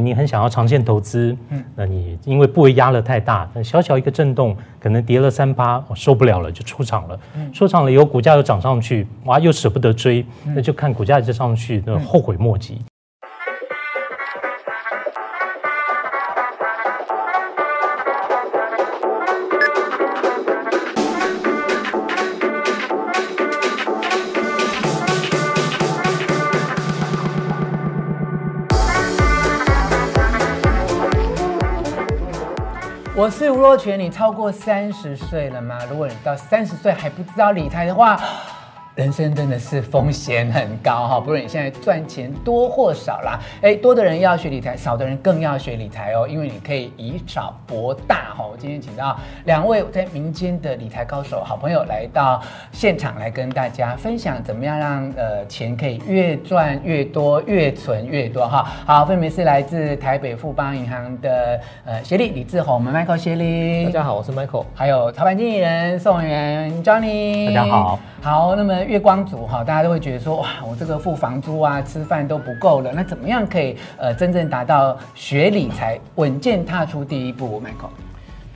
你很想要长线投资，嗯，那你因为部位压了太大，那小小一个震动，可能跌了三八，我受不了了，就出场了。嗯，出场了以后，股价又涨上去，哇，又舍不得追，那就看股价就上去，那后悔莫及。我是吴若权，你超过三十岁了吗？如果你到三十岁还不知道理财的话，人生真的是风险很高哈，不论你现在赚钱多或少啦，哎，多的人要学理财，少的人更要学理财哦，因为你可以以少博大哈。我今天请到两位在民间的理财高手，好朋友来到现场来跟大家分享，怎么样让呃钱可以越赚越多，越存越多哈。好，分别是来自台北富邦银行的呃协理李志宏，我们 Michael 协理，大家好，我是 Michael，还有操盘经理人宋元 Johnny，大家好，好，那么。月光族哈，大家都会觉得说哇，我这个付房租啊、吃饭都不够了，那怎么样可以呃真正达到学理财、稳健踏出第一步？Michael，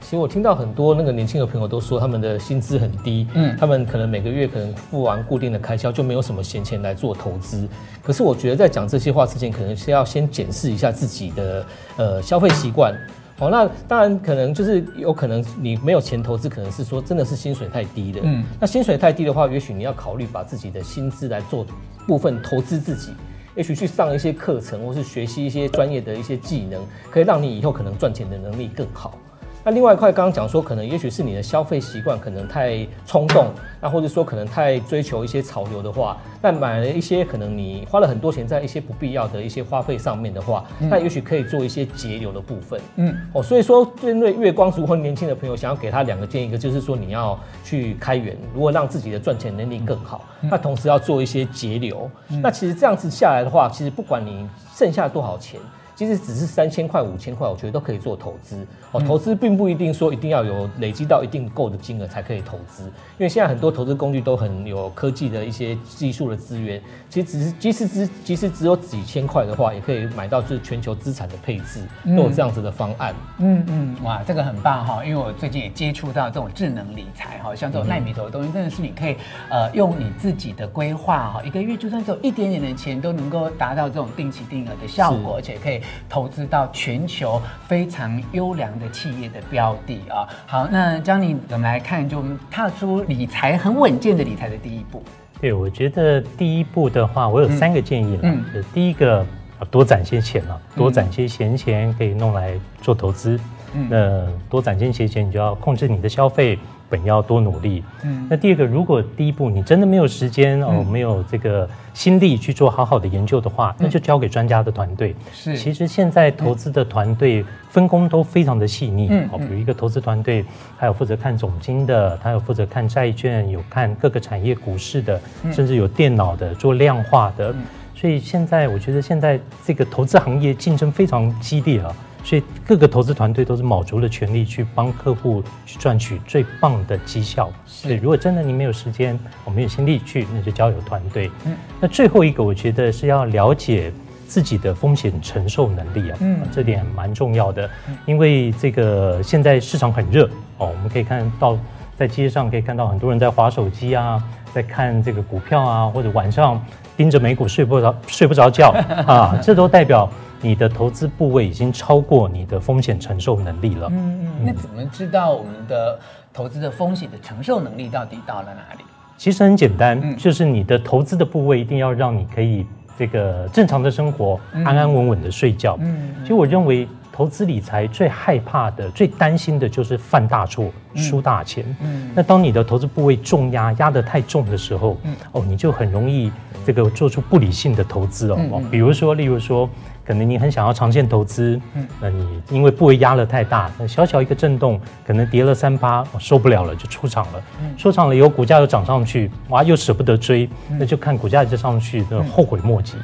其实我听到很多那个年轻的朋友都说他们的薪资很低，嗯，他们可能每个月可能付完固定的开销就没有什么闲钱来做投资。可是我觉得在讲这些话之前，可能是要先检视一下自己的呃消费习惯。好，那当然可能就是有可能你没有钱投资，可能是说真的是薪水太低的。嗯，那薪水太低的话，也许你要考虑把自己的薪资来做部分投资自己，也许去上一些课程，或是学习一些专业的一些技能，可以让你以后可能赚钱的能力更好。那另外一块，刚刚讲说，可能也许是你的消费习惯可能太冲动，那或者说可能太追求一些潮流的话，那买了一些可能你花了很多钱在一些不必要的一些花费上面的话，那也许可以做一些节流的部分。嗯，哦，所以说针对月光族或年轻的朋友，想要给他两个建议，一个就是说你要去开源，如果让自己的赚钱能力更好，那同时要做一些节流。那其实这样子下来的话，其实不管你剩下多少钱。其实只是三千块、五千块，我觉得都可以做投资哦。投资并不一定说一定要有累积到一定够的金额才可以投资，因为现在很多投资工具都很有科技的一些技术的资源。其实只是即使只即使只有几千块的话，也可以买到就是全球资产的配置，都有这样子的方案。嗯嗯，哇，这个很棒哈！因为我最近也接触到这种智能理财哈，像这种奈米头的东西，真的是你可以呃用你自己的规划哈，一个月就算只有一点点的钱，都能够达到这种定期定额的效果，而且可以。投资到全球非常优良的企业的标的啊，好，那 Johnny 我们来看，就踏出理财很稳健的理财的第一步。对，我觉得第一步的话，我有三个建议了。嗯，嗯第一个，多攒些钱了，多攒些闲钱可以弄来做投资。嗯，那多攒些闲钱，你就要控制你的消费。本要多努力。嗯，那第二个，如果第一步你真的没有时间哦，没有这个心力去做好好的研究的话，那就交给专家的团队。是，其实现在投资的团队分工都非常的细腻。嗯，比如一个投资团队，他有负责看总经的，他有负责看债券，有看各个产业股市的，甚至有电脑的做量化的。所以现在我觉得现在这个投资行业竞争非常激烈啊。所以各个投资团队都是卯足了全力去帮客户去赚取最棒的绩效。是如果真的你没有时间，我没有心力去，那就交由团队。嗯，那最后一个我觉得是要了解自己的风险承受能力啊，嗯，这点蛮重要的。因为这个现在市场很热哦，我们可以看到在街上可以看到很多人在划手机啊，在看这个股票啊，或者晚上盯着美股睡不着睡不着觉 啊，这都代表。你的投资部位已经超过你的风险承受能力了。嗯嗯，那怎么知道我们的投资的风险的承受能力到底到了哪里？其实很简单，就是你的投资的部位一定要让你可以这个正常的生活，安安稳稳的睡觉。嗯，其实我认为投资理财最害怕的、最担心的就是犯大错、输大钱。嗯，那当你的投资部位重压压得太重的时候，哦，你就很容易这个做出不理性的投资哦。比如说，例如说。可能你很想要长线投资，嗯，那你因为部位压得太大，那小小一个震动，可能跌了三八，我受不了了，就出场了。嗯，出场了以后，股价又涨上去，哇，又舍不得追，那就看股价就上去，那后悔莫及。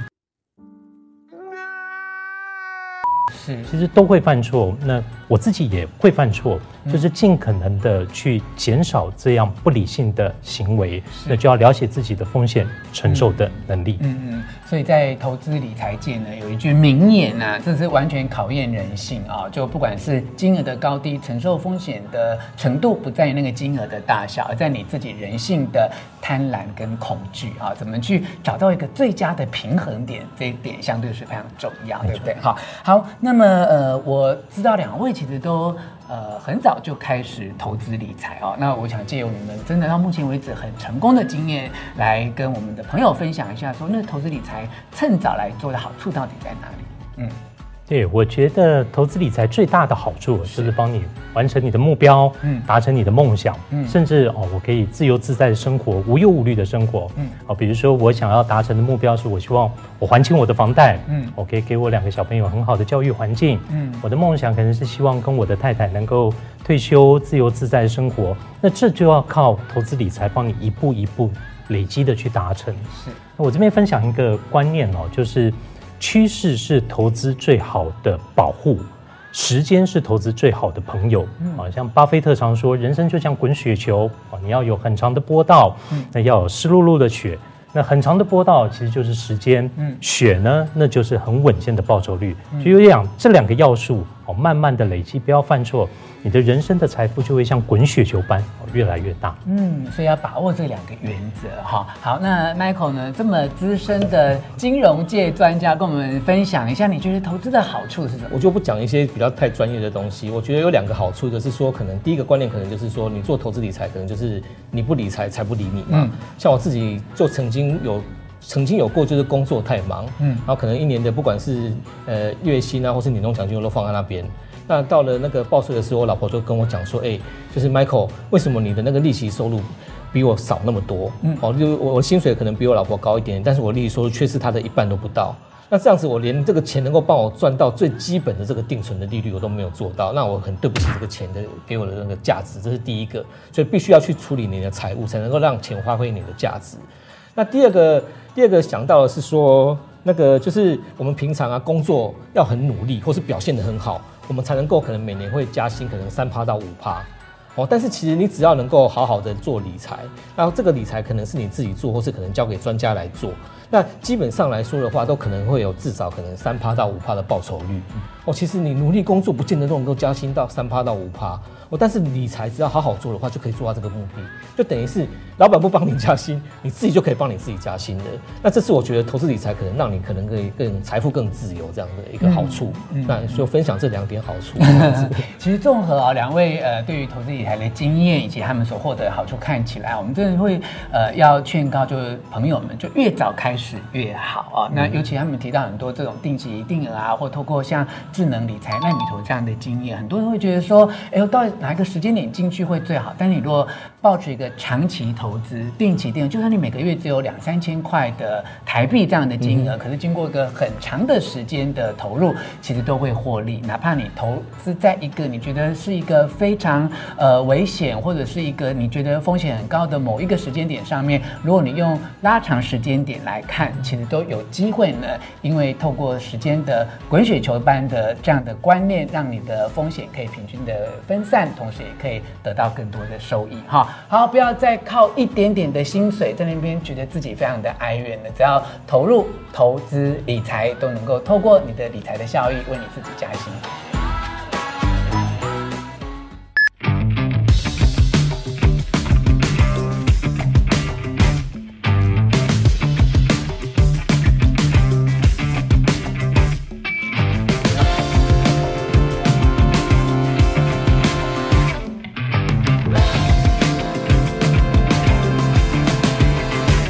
其实都会犯错，那我自己也会犯错，就是尽可能的去减少这样不理性的行为，那就要了解自己的风险承受的能力。嗯嗯，所以在投资理财界呢，有一句名言呐、啊，这是完全考验人性啊，就不管是金额的高低，承受风险的程度，不在于那个金额的大小，而在你自己人性的贪婪跟恐惧啊，怎么去找到一个最佳的平衡点，这一点相对是非常重要，对不对？好，好，那么呃，我知道两位其实都呃很早就开始投资理财哦，那我想借由你们真的到目前为止很成功的经验，来跟我们的朋友分享一下，说那投资理财趁早来做的好处到底在哪里？嗯。对，我觉得投资理财最大的好处就是帮你完成你的目标，嗯，达成你的梦想，嗯，甚至哦，我可以自由自在的生活，无忧无虑的生活，嗯，哦，比如说我想要达成的目标是我希望我还清我的房贷，嗯，我可以给我两个小朋友很好的教育环境，嗯，我的梦想可能是希望跟我的太太能够退休自由自在的生活，那这就要靠投资理财帮你一步一步累积的去达成。是，那我这边分享一个观念哦，就是。趋势是投资最好的保护，时间是投资最好的朋友。啊，像巴菲特常说，人生就像滚雪球啊，你要有很长的坡道，那要有湿漉漉的雪。那很长的波道其实就是时间，嗯雪呢，那就是很稳健的报酬率。就有两这两个要素哦，慢慢的累积，不要犯错。你的人生的财富就会像滚雪球般越来越大。嗯，所以要把握这两个原则哈。好，那 Michael 呢，这么资深的金融界专家，跟我们分享一下，你觉得投资的好处是什么？我就不讲一些比较太专业的东西。我觉得有两个好处，一个是说，可能第一个观念可能就是说，你做投资理财，可能就是你不理财，财不理你嘛。嗯。像我自己就曾经有曾经有过，就是工作太忙，嗯，然后可能一年的不管是呃月薪啊，或是年终奖金，我都放在那边。那到了那个报税的时候，我老婆就跟我讲说：“哎、欸，就是 Michael，为什么你的那个利息收入比我少那么多？嗯，哦，就我我薪水可能比我老婆高一点，但是我利息收入却是她的一半都不到。那这样子，我连这个钱能够帮我赚到最基本的这个定存的利率，我都没有做到。那我很对不起这个钱的给我的那个价值，这是第一个。所以必须要去处理你的财务，才能够让钱发挥你的价值。那第二个，第二个想到的是说，那个就是我们平常啊工作要很努力，或是表现得很好。”我们才能够可能每年会加薪，可能三趴到五趴，哦，但是其实你只要能够好好的做理财，然后这个理财可能是你自己做，或是可能交给专家来做，那基本上来说的话，都可能会有至少可能三趴到五趴的报酬率。哦，其实你努力工作不见得都能够加薪到三趴到五趴。哦，但是理财只要好好做的话，就可以做到这个目的，就等于是老板不帮你加薪，你自己就可以帮你自己加薪的。那这是我觉得投资理财可能让你可能可以更财富更自由这样的一个好处。嗯嗯、那就分享这两点好处。其实综合啊两位呃对于投资理财的经验以及他们所获得的好处，看起来我们真的会呃要劝告就是朋友们就越早开始越好啊。那尤其他们提到很多这种定期定额啊，或透过像智能理财、纳米投这样的经验，很多人会觉得说，哎，我到。哪一个时间点进去会最好？但是你如果抱持一个长期投资、定期定额，就算你每个月只有两三千块的台币这样的金额，嗯、可是经过一个很长的时间的投入，其实都会获利。哪怕你投资在一个你觉得是一个非常呃危险，或者是一个你觉得风险很高的某一个时间点上面，如果你用拉长时间点来看，其实都有机会呢。因为透过时间的滚雪球般的这样的观念，让你的风险可以平均的分散。同时也可以得到更多的收益哈，好，不要再靠一点点的薪水在那边觉得自己非常的哀怨了，只要投入投资理财，都能够透过你的理财的效益为你自己加薪。